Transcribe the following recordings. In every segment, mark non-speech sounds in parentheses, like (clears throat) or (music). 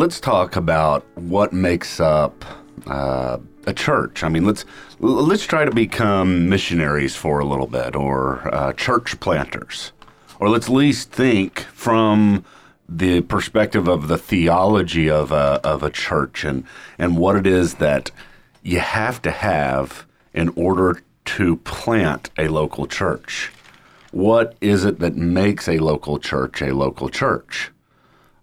let's talk about what makes up uh, a church. I mean, let's let's try to become missionaries for a little bit, or uh, church planters, or let's at least think from the perspective of the theology of a of a church and and what it is that you have to have in order to plant a local church. What is it that makes a local church a local church?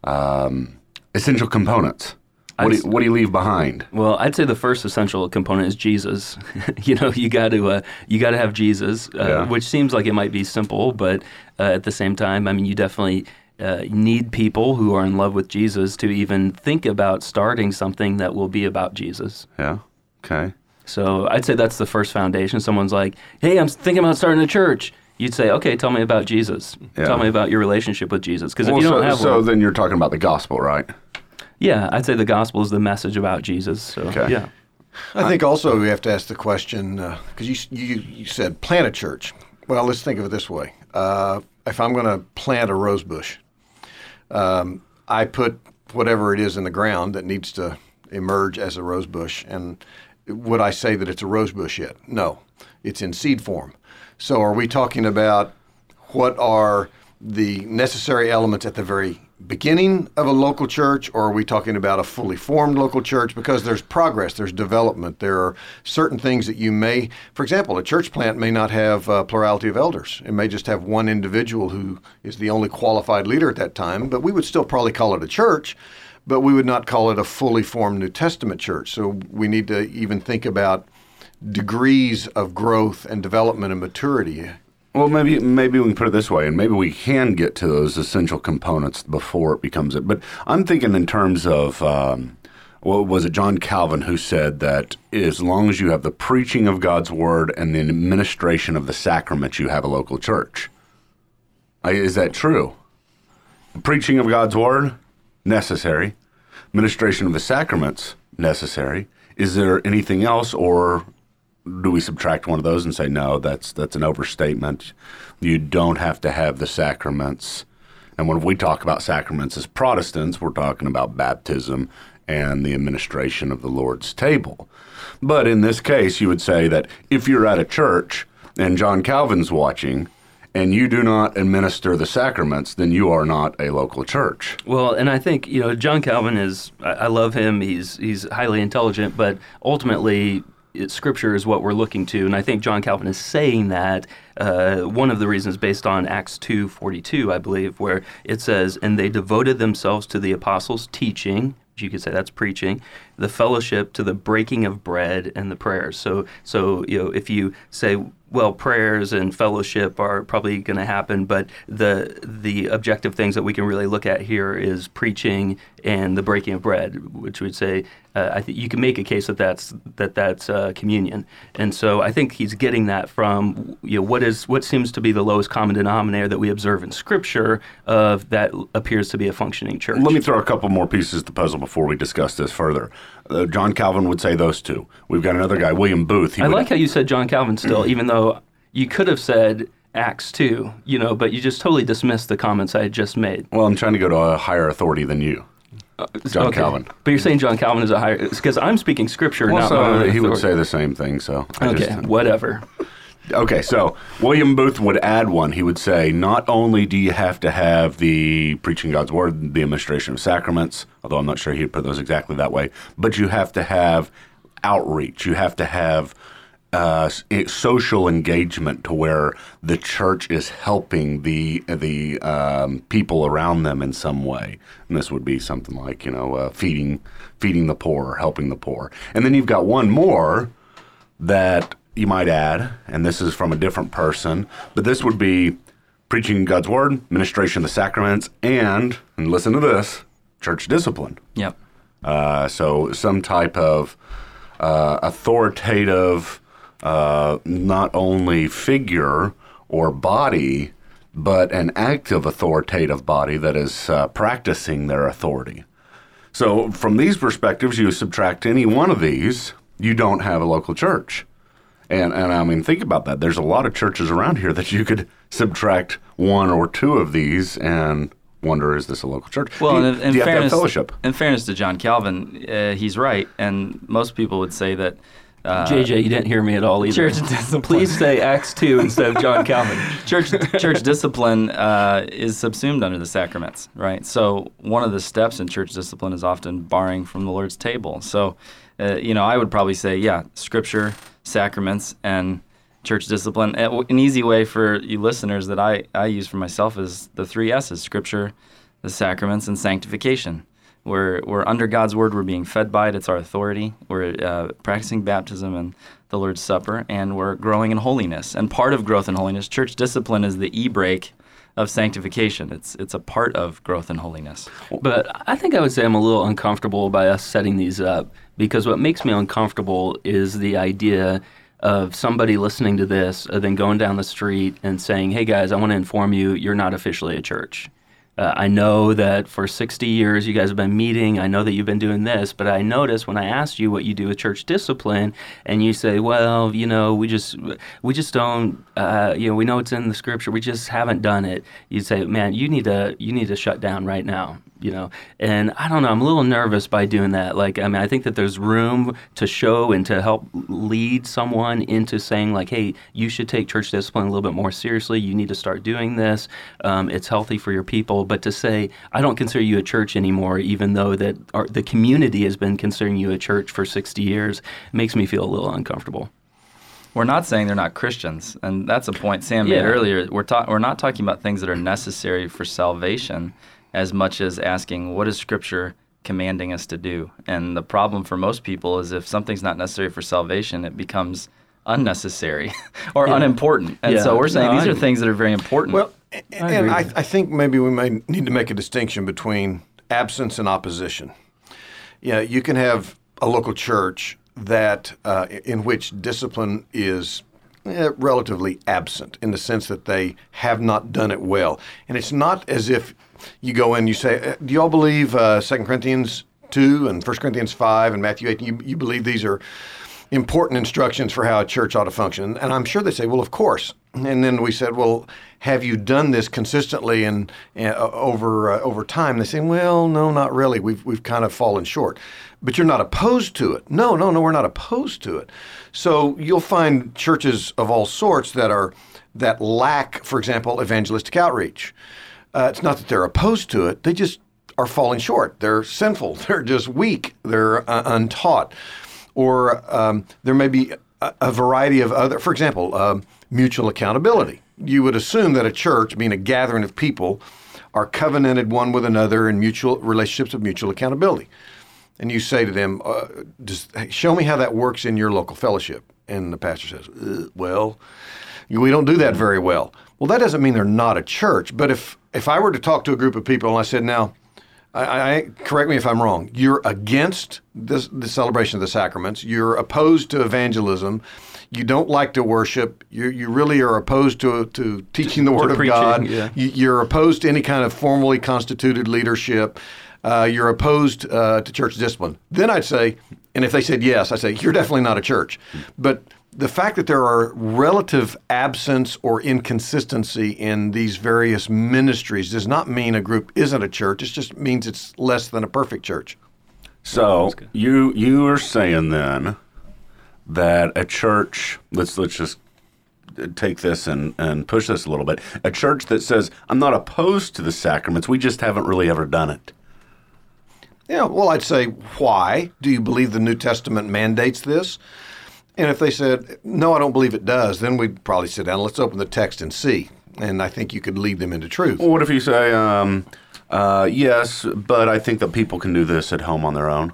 Um, essential components. What do, you, what do you leave behind? Well, I'd say the first essential component is Jesus. (laughs) you know, you got to uh, you got to have Jesus, uh, Yeah. which seems like it might be simple, but uh, at the same time, I mean, you definitely uh, need people who are in love with Jesus to even think about starting something that will be about Jesus. Yeah. Okay. So I'd say that's the first foundation. Someone's like, "Hey, I'm thinking about starting a church." You'd say, "Okay, tell me about Jesus. Yeah. Tell me about your relationship with Jesus." Because if you don't have so one, then you're talking about the gospel, right? Yeah, I'd say the gospel is the message about Jesus. So Okay. yeah. I think also we have to ask the question because you, you you said plant a church. Well, let's think of it this way: uh, if I'm going to plant a rose bush, um, I put whatever it is in the ground that needs to emerge as a rose bush, and would I say that it's a rose bush yet? No, it's in seed form. So, are we talking about what are the necessary elements at the very beginning of a local church, or are we talking about a fully formed local church? Because there's progress, there's development, there are certain things that you may, for example, a church plant may not have a plurality of elders. It may just have one individual who is the only qualified leader at that time, but we would still probably call it a church. But we would not call it a fully formed New Testament church. So we need to even think about degrees of growth and development and maturity. Well, maybe maybe we can put it this way, and maybe we can get to those essential components before it becomes it. But I'm thinking in terms of, um, what was it, John Calvin who said that as long as you have the preaching of God's word and the administration of the sacraments, you have a local church. Is that true? The preaching of God's word necessary. Administration of the sacraments necessary. Is there anything else, or do we subtract one of those and say no that's that's an overstatement you don't have to have the sacraments and when we talk about sacraments as protestants we're talking about baptism and the administration of the lord's table but in this case you would say that if you're at a church and john calvin's watching and you do not administer the sacraments then you are not a local church Well, and I think you know John Calvin is. I, love him. He's he's highly intelligent, but ultimately. Scripture is what we're looking to, and I think John Calvin is saying that. Uh, one of the reasons, based on Acts two forty two, I believe, where it says, "And they devoted themselves to the apostles' teaching." which You could say that's preaching, the fellowship to the breaking of bread and the prayers. So, so you know, if you say, well, prayers and fellowship are probably going to happen, but the the objective things that we can really look at here is preaching and the breaking of bread, which we'd say uh, I think you can make a case that that's that that's uh, communion, and so I think he's getting that from you know what is what seems to be the lowest common denominator that we observe in Scripture of that appears to be a functioning church. Let me throw a couple more pieces to the puzzle before we discuss this further. Uh, John Calvin would say those two. We've got another guy, William Booth. He I would, like how you said John Calvin still, even though you could have said Acts 2, you know, but you just totally dismissed the comments I had just made. well, I'm trying to go to a higher authority than you. Uh, John Okay. Calvin. But you're saying John Calvin is a higher, because I'm speaking scripture, Well, not so he would say the same thing. So I Okay, just- uh, whatever. okay. So William Booth would add one. He would say, not only do you have to have the preaching God's word, the administration of sacraments, although I'm not sure he'd put those exactly that way, but you have to have outreach. You have to have uh, it- social engagement to where the church is helping the the um, people around them in some way. And this would be something like you know uh, feeding feeding the poor, helping the poor. And then you've got one more that you might add, and this is from a different person, but this would be preaching God's word, administration of the sacraments, and and listen to this, church discipline. Yep. Uh, so some type of uh, authoritative, uh, not only figure or body, but an active authoritative body that is uh, practicing their authority. So from these perspectives, you subtract any one of these, you don't have a local church. And, and I mean, think about that. There's a lot of churches around here that you could subtract one or two of these, and wonder is this a local church? Well, do you, in, in do you have to have fairness, fellowship? in fairness to John Calvin, uh, he's right, and most people would say that. Uh, JJ, you didn't hear me at all either. Church (laughs) discipline. Please say Acts 2 instead of John (laughs) Calvin. church church discipline uh, is subsumed under the sacraments, right? So one of the steps in church discipline is often barring from the Lord's table. So, uh, you know, I would probably say, yeah, Scripture, sacraments, and church discipline. Uh, An easy way for you listeners that I I use for myself is the three S's: Scripture, the sacraments, and sanctification. We're, we're under God's word. We're being fed by it. It's our authority. We're uh, practicing baptism and the Lord's Supper, and we're growing in holiness. And part of growth in holiness, church discipline is the e-brake of sanctification. It's it's a part of growth in holiness. But I think I would say I'm a little uncomfortable by us setting these up because what makes me uncomfortable is the idea of somebody listening to this and then going down the street and saying, hey guys, I want to inform you, you're not officially a church. Uh, I know that for 60 years you guys have been meeting. I know that you've been doing this, but I noticed when I asked you what you do with church discipline, and you say, "Well, you know, we just we just don't, uh, you know, we know it's in the scripture, we just haven't done it." You say, "Man, you need to you need to shut down right now." You know, and I don't know. I'm a little nervous by doing that. Like, I mean, I think that there's room to show and to help lead someone into saying, like, "Hey, you should take church discipline a little bit more seriously. You need to start doing this. Um, it's healthy for your people." But to say, "I don't consider you a church anymore," even though that our, the community has been considering you a church for 60 years, makes me feel a little uncomfortable. We're not saying they're not Christians, and that's a point Sam Yeah. made earlier. We're ta- we're not talking about things that are necessary for salvation, as much as asking what is Scripture commanding us to do. And the problem for most people is if something's not necessary for salvation, it becomes unnecessary (laughs) or unimportant. And Yeah. so we're saying No, these I- are things that are very important. Well, a- and agree I, with I think maybe we may need to make a distinction between absence and opposition. Yeah, you can have a local church that uh, in which discipline is eh, relatively absent in the sense that they have not done it well, and it's not as if you go in you say, eh, "Do you all believe uh, 2 Corinthians two and 1 Corinthians five and Matthew eight? You, you believe these are?" important instructions for how a church ought to function. And I'm sure they say, well, of course. And then we said, well, have you done this consistently and, and uh, over uh, over time? They say, well, no, not really. We've we've kind of fallen short. But you're not opposed to it. No, no, no, we're not opposed to it. So you'll find churches of all sorts that are that lack, for example, evangelistic outreach. Uh, it's not that they're opposed to it; they just are falling short. They're sinful. (laughs) They're just weak. They're uh, untaught or um, there may be a, a variety of other, for example, um, mutual accountability. You would assume that a church, being a gathering of people, are covenanted one with another in mutual relationships of mutual accountability. And you say to them, uh, just, "Show me how that works in your local fellowship." And the pastor says, uh, "Well, we don't do that very well." Well, that doesn't mean they're not a church. But if if I were to talk to a group of people and I said, "Now," I, I correct me if I'm wrong. You're against this, the celebration of the sacraments. You're opposed to evangelism. You don't like to worship. You, you really are opposed to to teaching the (laughs) word of God. yeah. You, you're opposed to any kind of formally constituted leadership. Uh, you're opposed uh, to church discipline. Then I'd say, and if they said yes, I'd say you're definitely not a church. But the fact that there are relative absence or inconsistency in these various ministries does not mean a group isn't a church. It just means it's less than a perfect church. So you you are saying then that a church let's let's just take this and, and push this a little bit. A church that says I'm not opposed to the sacraments, we just haven't really ever done it. Yeah, well, I'd say, why? Do you believe the New Testament mandates this? And if they said, no, I don't believe it does, then we'd probably sit down, let's open the text and see. And I think you could lead them into truth. Well, what if you say, um, uh, yes, but I think that people can do this at home on their own?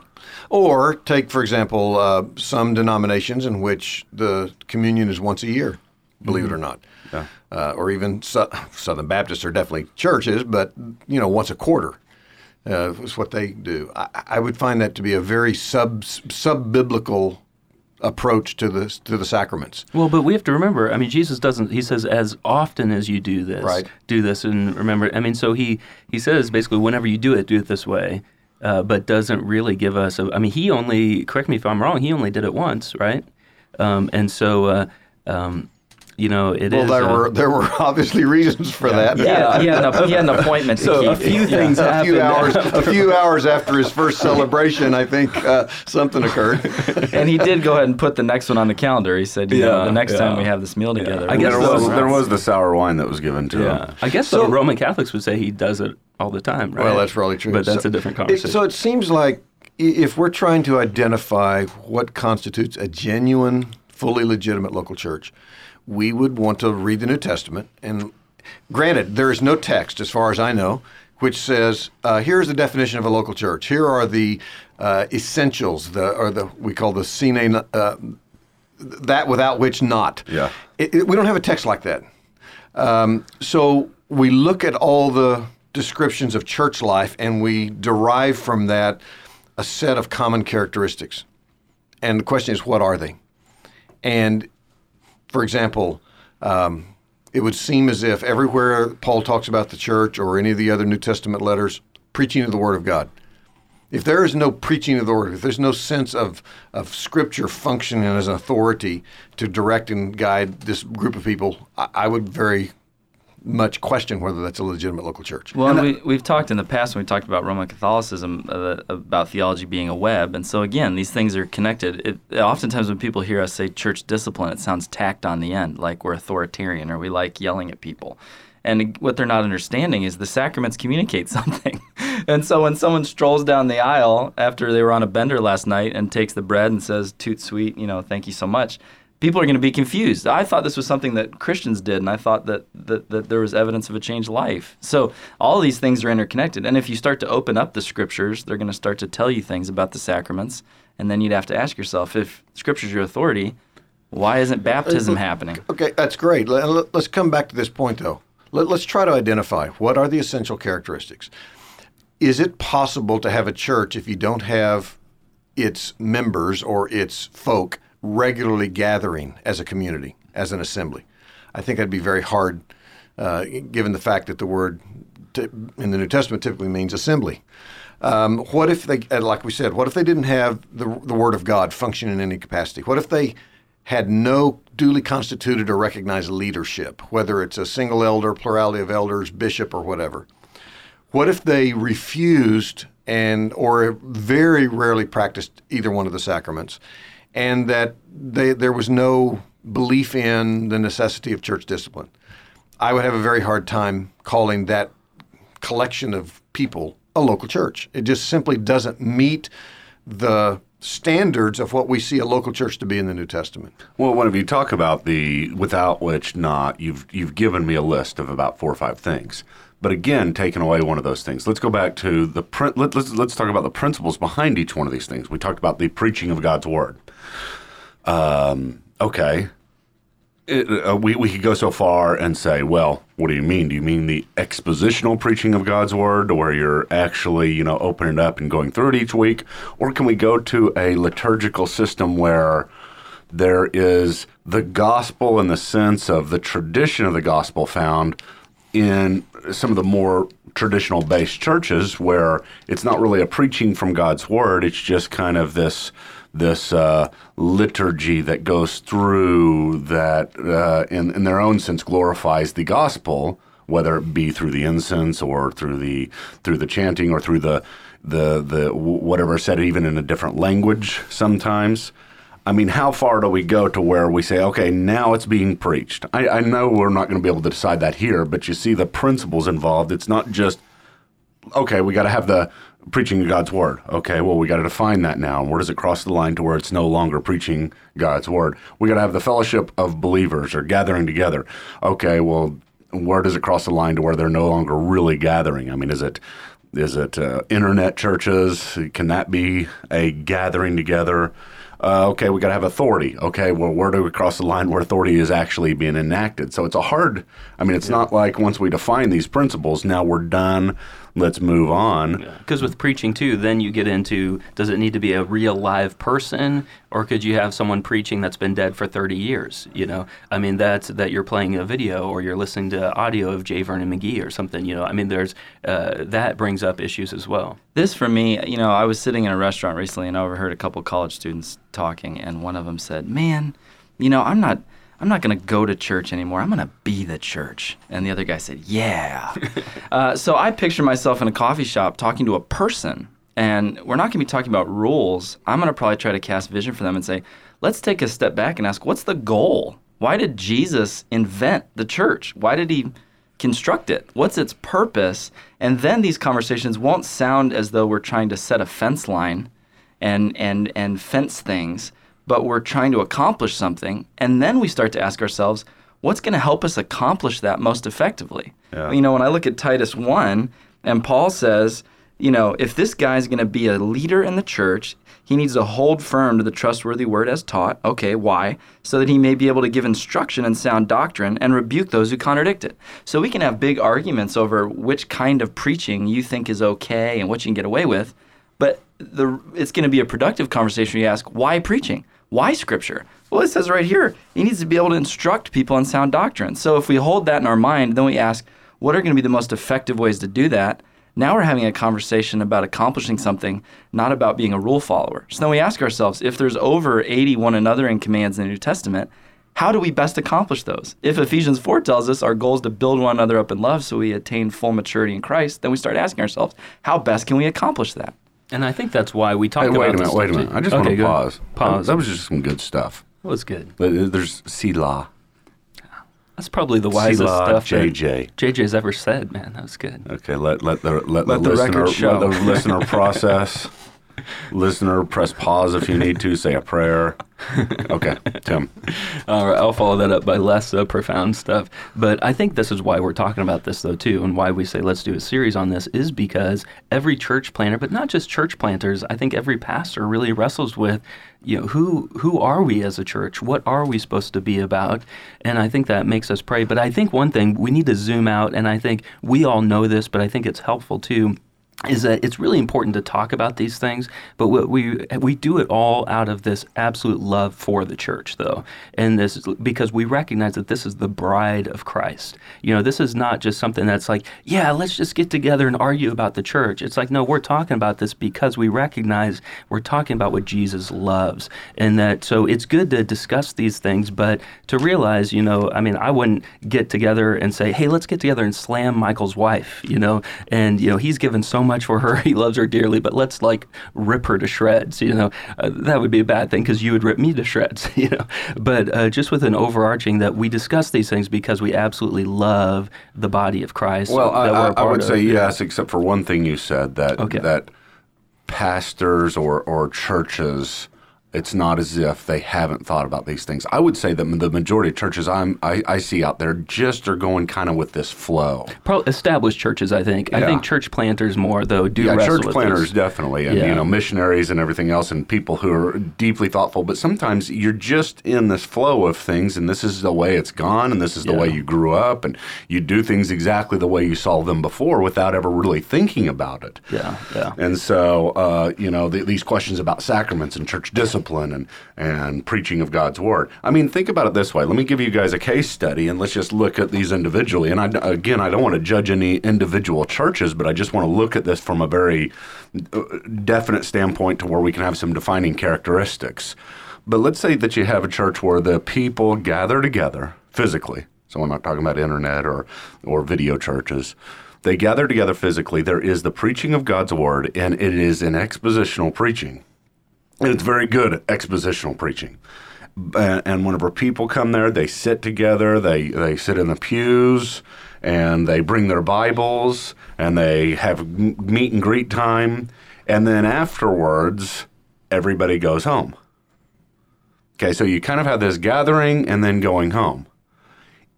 Or take, for example, uh, some denominations in which the communion is once a year, believe it or not. Yeah. Uh, or even Sou- Southern Baptists are definitely churches, but you know, once a quarter uh, is what they do. I, I would find that to be a very sub sub biblical approach to the to the sacraments. Well, but we have to remember. I mean, Jesus doesn't. He says, "As often as you do this, Right. do this." And remember, I mean, so he he says basically, whenever you do it, do it this way. Uh, but doesn't really give us. A, I mean, he only correct me if I'm wrong. He only did it once, right? Um, and so, uh, um, you know, it Well, is, there uh, were there were (laughs) obviously reasons for that. He had, he, had an, he had an (laughs) appointment to So keep. a few things a few hours a few hours after his first celebration, I think uh, something occurred. (laughs) and he did go ahead and put the next one on the calendar. He said, you know, Yeah, the next time we have this meal together. I guess there was there was the sour wine that was given to Yeah, him. I guess So- the Roman Catholics would say he does it all the time, right? Well, that's probably true. But that's So- a different it- conversation. so it seems like if we're trying to identify what constitutes a genuine, fully legitimate local church, we would want to read the New Testament. And granted, there is no text, as far as I know, which says, uh, "Here's the definition of a local church. Here are the uh, essentials, the or the we call the sine, uh, that without which not." Yeah. It- it- we don't have a text like that. Um, so we look at all the descriptions of church life and we derive from that a set of common characteristics. And the question is, what are they? And for example, um, it would seem as if everywhere Paul talks about the church or any of the other New Testament letters, preaching of the Word of God. If there is no preaching of the Word, if there's no sense of, of Scripture functioning as an authority to direct and guide this group of people, I, I would very much question whether that's a legitimate local church. Well, we, we've talked in the past when we talked about Roman Catholicism uh, about theology being a web, and so again, these things are connected. It, oftentimes, when people hear us say church discipline, it sounds tacked on the end, like we're authoritarian or we like yelling at people. And what they're not understanding is the sacraments communicate (laughs) something. and so when someone strolls down the aisle after they were on a bender last night and takes the bread and says, "Toot sweet," you know, thank you so much. People are going to be confused. I thought this was something that Christians did, and I thought that, that, that there was evidence of a changed life. So all these things are interconnected. And if you start to open up the scriptures, they're going to start to tell you things about the sacraments. And then you'd have to ask yourself, if scripture's your authority, why isn't uh, uh, baptism happening? Okay, that's great. Let, let- let's come back to this point, though. Let's try to identify what are the essential characteristics. Is it possible to have a church if you don't have its members or its folk regularly gathering as a community, as an assembly? I think that'd be very hard, uh, given the fact that the word t- in the New Testament typically means assembly. Um, what if they, uh, like we said, what if they didn't have the, the Word of God function in any capacity? What if they had no duly constituted or recognized leadership, whether it's a single elder, plurality of elders, bishop, or whatever? What if they refused and or very rarely practiced either one of the sacraments, and that they, there was no belief in the necessity of church discipline? I would have a very hard time calling that collection of people a local church. It just simply doesn't meet the standards of what we see a local church to be in the New Testament. Well, whenever you talk about the without which not, you've you've given me a list of about four or five things. But again, taking away one of those things. Let's go back to the prin- let, let's let's talk about the principles behind each one of these things. We talked about the preaching of God's word. Um, okay, it, uh, we, we could go so far and say, well, what do you mean? Do you mean the expositional preaching of God's word, where you're actually, you know, opening it up and going through it each week? Or can we go to a liturgical system where there is the gospel in the sense of the tradition of the gospel found in some of the more traditional based churches where it's not really a preaching from God's word, it's just kind of this this uh, liturgy that goes through that uh, in, in their own sense glorifies the gospel whether it be through the incense or through the through the chanting or through the the the whatever said even in a different language sometimes I mean, how far do we go to where we say, okay, now it's being preached? I, I know we're not going to be able to decide that here, but you see the principles involved. It's not just, okay, we got to have the preaching of God's word. Okay, well, we got to define that now. Where does it cross the line to where it's no longer preaching God's word? We got to have the fellowship of believers or gathering together. Okay, well, where does it cross the line to where they're no longer really gathering? I mean, is it is it uh, internet churches? Can that be a gathering together? Uh, okay, we got to have authority. Okay, well, where do we cross the line where authority is actually being enacted? So it's a hard. I mean, it's not like once we define these principles, now we're done. Let's move on. Because with preaching too, then you get into does it need to be a real live person, or could you have someone preaching that's been dead for 30 years? You know, I mean, that's that you're playing a video or you're listening to audio of J. Vernon McGee or something. You know, I mean, there's uh, that brings up issues as well. This for me, you know, I was sitting in a restaurant recently and I overheard a couple college students talking, and one of them said, "Man, you know, I'm not." I'm not going to go to church anymore. I'm going to be the church. And the other guy said, Yeah. (laughs) uh, so I picture myself in a coffee shop talking to a person. And we're not going to be talking about rules. I'm going to probably try to cast vision for them and say, Let's take a step back and ask, What's the goal? Why did Jesus invent the church? Why did he construct it? What's its purpose? And then these conversations won't sound as though we're trying to set a fence line and and and fence things, but we're trying to accomplish something. And then we start to ask ourselves, what's going to help us accomplish that most effectively? Yeah. You know, when I look at Titus 1 and Paul says, you know, if this guy's going to be a leader in the church, he needs to hold firm to the trustworthy word as taught. Okay, why? So that he may be able to give instruction in sound doctrine and rebuke those who contradict it. So we can have big arguments over which kind of preaching you think is okay and what you can get away with, but the, it's going to be a productive conversation. You ask, why preaching? Why scripture? Well, it says right here, he needs to be able to instruct people in sound doctrine. So if we hold that in our mind, then we ask, what are going to be the most effective ways to do that? Now we're having a conversation about accomplishing something, not about being a rule follower. So then we ask ourselves if there's over 80 one another in commands in the New Testament, how do we best accomplish those? If Ephesians 4 tells us our goal is to build one another up in love so we attain full maturity in Christ, then we start asking ourselves, how best can we accomplish that? And I think that's why we talk Hey, about wait a this minute, wait a minute. too. I just okay, want to pause. Pause. That was just some good stuff. That was good. But there's Selah. That's probably the wisest Selah, stuff that JJ. JJ's ever said, man. That was good. Okay, let let the let, Let the, the listener record show. let the listener (laughs) process. Listener, press pause if you need to. Say a prayer. Okay, Tim. All right, I'll follow that up by less uh, profound stuff. But I think this is why we're talking about this, though, too, and why we say let's do a series on this is because every church planter, but not just church planters, I think every pastor really wrestles with, you know, who who are we as a church? What are we supposed to be about? And I think that makes us pray. But I think one thing we need to zoom out, and I think we all know this, but I think it's helpful too is that it's really important to talk about these things, but we we do it all out of this absolute love for the church, though, and this because we recognize that this is the bride of Christ. You know, this is not just something that's like, yeah, let's just get together and argue about the church. It's like, no, we're talking about this because we recognize we're talking about what Jesus loves, and that so it's good to discuss these things, but to realize, you know, I mean, I wouldn't get together and say, hey, let's get together and slam Michael's wife, you know, and you know he's given so much for her, (laughs) he loves her dearly, but let's like rip her to shreds, you know, uh, that would be a bad thing because you would rip me to shreds, (laughs) you know, but uh, just with an overarching that we discuss these things because we absolutely love the body of Christ. Well, I, that we're a I, would of. say yes, except for one thing you said that Okay. that pastors or or churches. It's not as if they haven't thought about these things. I would say that the majority of churches I'm, I, I see out there just are going kind of with this flow. Pro- established churches, I think. I think church planters more though do yeah, church with planners this. definitely, and Yeah. you know missionaries and everything else, and people who are deeply thoughtful. But sometimes you're just in this flow of things, and this is the way it's gone, and this is the Yeah. way you grew up, and you do things exactly the way you saw them before without ever really thinking about it. Yeah, yeah. And so, uh, you know, th these questions about sacraments and church discipline and, and preaching of God's word. I mean, think about it this way. Let me give you guys a case study and let's just look at these individually. And I, again, I don't want to judge any individual churches, but I just want to look at this from a very uh, definite standpoint to where we can have some defining characteristics. But let's say that you have a church where the people gather together physically. So I'm not talking about internet or, or video churches. They gather together physically. There is the preaching of God's word, and it is an expositional preaching. It's very good expositional preaching. And whenever people come there, they sit together, they, they sit in the pews, and they bring their Bibles, and they have meet and greet time. And then afterwards, everybody goes home. Okay, so you kind of have this gathering and then going home.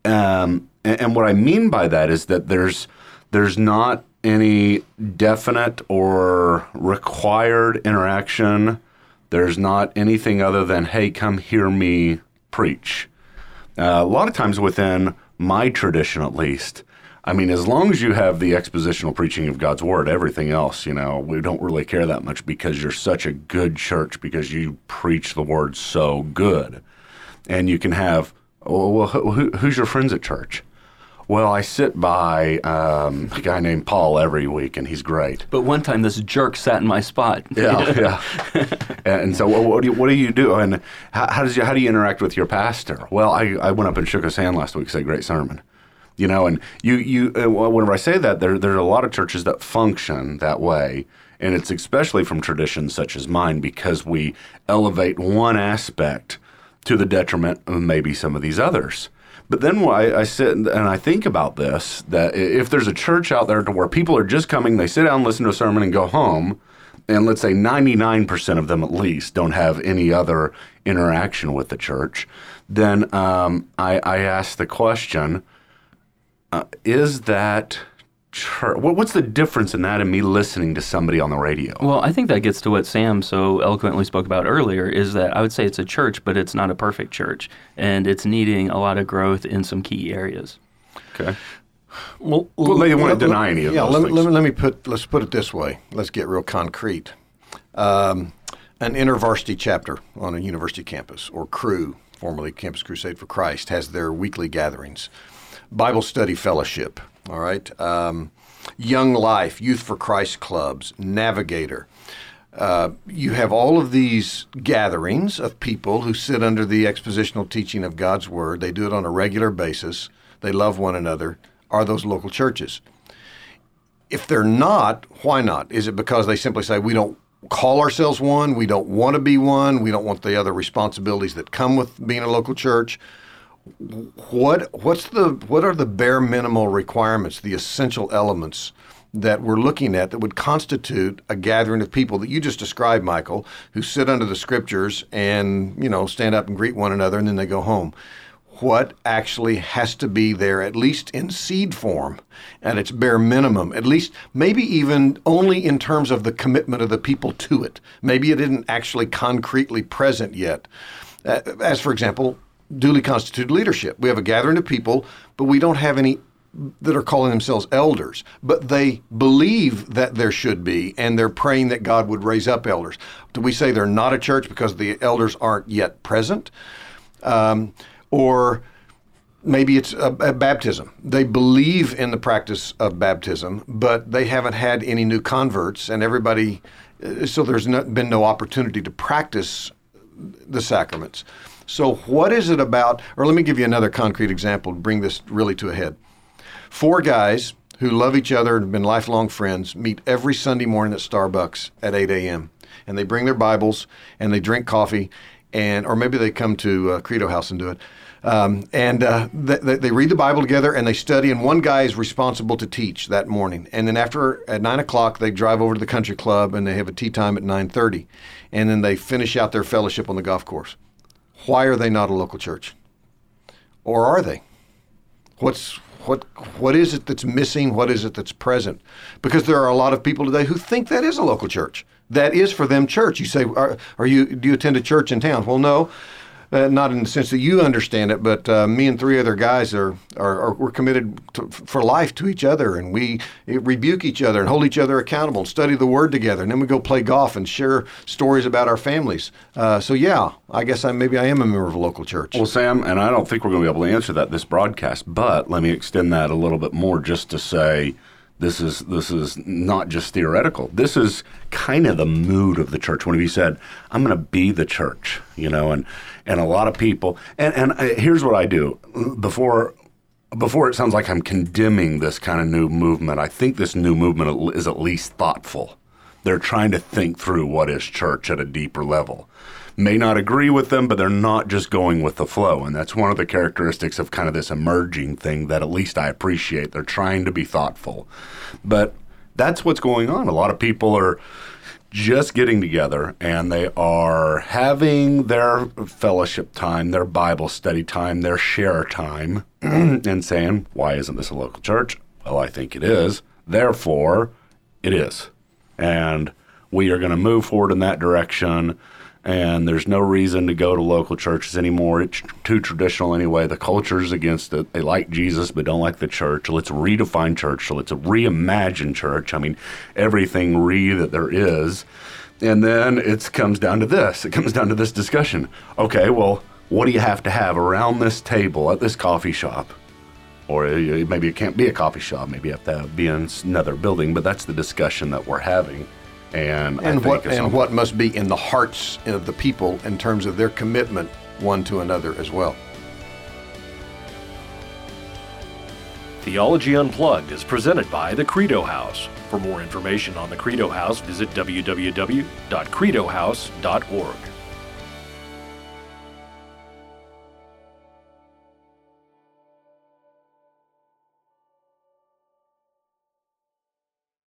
Um, and, and what I mean by that is that there's there's not any definite or required interaction. There's not anything other than hey, come hear me preach. Uh, a lot of times within my tradition, at least, I mean, as long as you have the expositional preaching of God's word, everything else, you know, we don't really care that much because you're such a good church because you preach the word so good. And you can have, oh, well, who, who's your friends at church? Well, I sit by um, a guy named Paul every week, and he's great. But one time this jerk sat in my spot. Yeah, yeah. (laughs) and so, what, what do you what do you do? And how, how does you how do you interact with your pastor? Well, I, I went up and shook his hand last week. Said great sermon. You know, and you you uh, whenever I say that, there there are a lot of churches that function that way, and it's especially from traditions such as mine because we elevate one aspect to the detriment of maybe some of these others. But then I, I sit and I think about this that if there's a church out there to where people are just coming, they sit down, listen to a sermon, and go home, and let's say 99% of them at least don't have any other interaction with the church, then um, I, I ask the question uh, is that church? What, what's the difference in that and me listening to somebody on the radio? Well, I think that gets to what Sam so eloquently spoke about earlier is that I would say it's a church, but it's not a perfect church. And it's needing a lot of growth in some key areas. Okay. Well, Well, they want to let- deny any of yeah, those let, me- things. let, me, let me put let's put it this way. Let's get real concrete. Um, an intervarsity chapter on a university campus or Cru, formerly Campus Crusade for Christ, has their weekly gatherings. Bible study fellowship. All right. Um, Young Life, Youth for Christ clubs, Navigator. Uh, you have all of these gatherings of people who sit under the expositional teaching of God's Word. They do it on a regular basis. They love one another. Are those local churches? If they're not, why not? Is it because they simply say, we don't call ourselves one, we don't want to be one, we don't want the other responsibilities that come with being a local church? What what's the what are the bare minimal requirements, the essential elements that we're looking at that would constitute a gathering of people that you just described, Michael, who sit under the scriptures and you know stand up and greet one another and then they go home? What actually has to be there, at least in seed form, at its bare minimum, at least maybe even only in terms of the commitment of the people to it. Maybe it isn't actually concretely present yet. As, for example, duly constituted leadership. We have a gathering of people, but we don't have any that are calling themselves elders, but they believe that there should be, and they're praying that God would raise up elders. Do we say they're not a church because the elders aren't yet present? Um, or maybe it's a, a baptism. They believe in the practice of baptism, but they haven't had any new converts, and everybody, uh, so there's no, been no opportunity to practice the sacraments. So, what is it about? Or let me give you another concrete example to bring this really to a head. Four guys who love each other and have been lifelong friends meet every Sunday morning at Starbucks at 8 a.m. And they bring their Bibles and they drink coffee, and or maybe they come to uh, Credo House and do it. Um, and uh, they, they read the Bible together and they study. And one guy is responsible to teach that morning. And then after at nine o'clock, they drive over to the country club and they have a tee time at 9:30, and then they finish out their fellowship on the golf course. Why are they not a local church? Or are they? What's what what is it that's missing? What is it that's present? Because there are a lot of people today who think that is a local church. That is for them church. You say, are, are you do you attend a church in town? Well, no. Uh, not in the sense that you understand it, but uh, me and three other guys are, are, are we're committed to, for life to each other, and we rebuke each other and hold each other accountable, and study the Word together, and then we go play golf and share stories about our families. Uh, so yeah, I guess I maybe I am a member of a local church. Well, Sam, and I don't think we're going to be able to answer that this broadcast, but let me extend that a little bit more just to say this is this is not just theoretical. This is kind of the mood of the church. When he said, "I'm going to be the church," you know, and and a lot of people, and and I, here's what I do before. Before it sounds like I'm condemning this kind of new movement, I think this new movement is at least thoughtful. They're trying to think through what is church at a deeper level. May not agree with them, but they're not just going with the flow. And that's one of the characteristics of kind of this emerging thing that at least I appreciate. They're trying to be thoughtful. But that's what's going on. A lot of people are just getting together and they are having their fellowship time, their Bible study time, their share time, (clears throat) and saying, Why isn't this a local church? Well, I think it is. Therefore, it is. And we are going to move forward in that direction. And there's no reason to go to local churches anymore. It's too traditional anyway. The culture's against it. They like Jesus, but don't like the church. Let's redefine church. Let's reimagine church. I mean, everything re that there is. And then it comes down to this. It comes down to this discussion. Okay, well, what do you have to have around this table at this coffee shop or uh, maybe it can't be a coffee shop. Maybe you have to be in another building. But that's the discussion that we're having. And, And think what it's and what must be in the hearts of the people in terms of their commitment one to another as well. Theology Unplugged is presented by the Credo House. For more information on the Credo House, visit www.credohouse.org.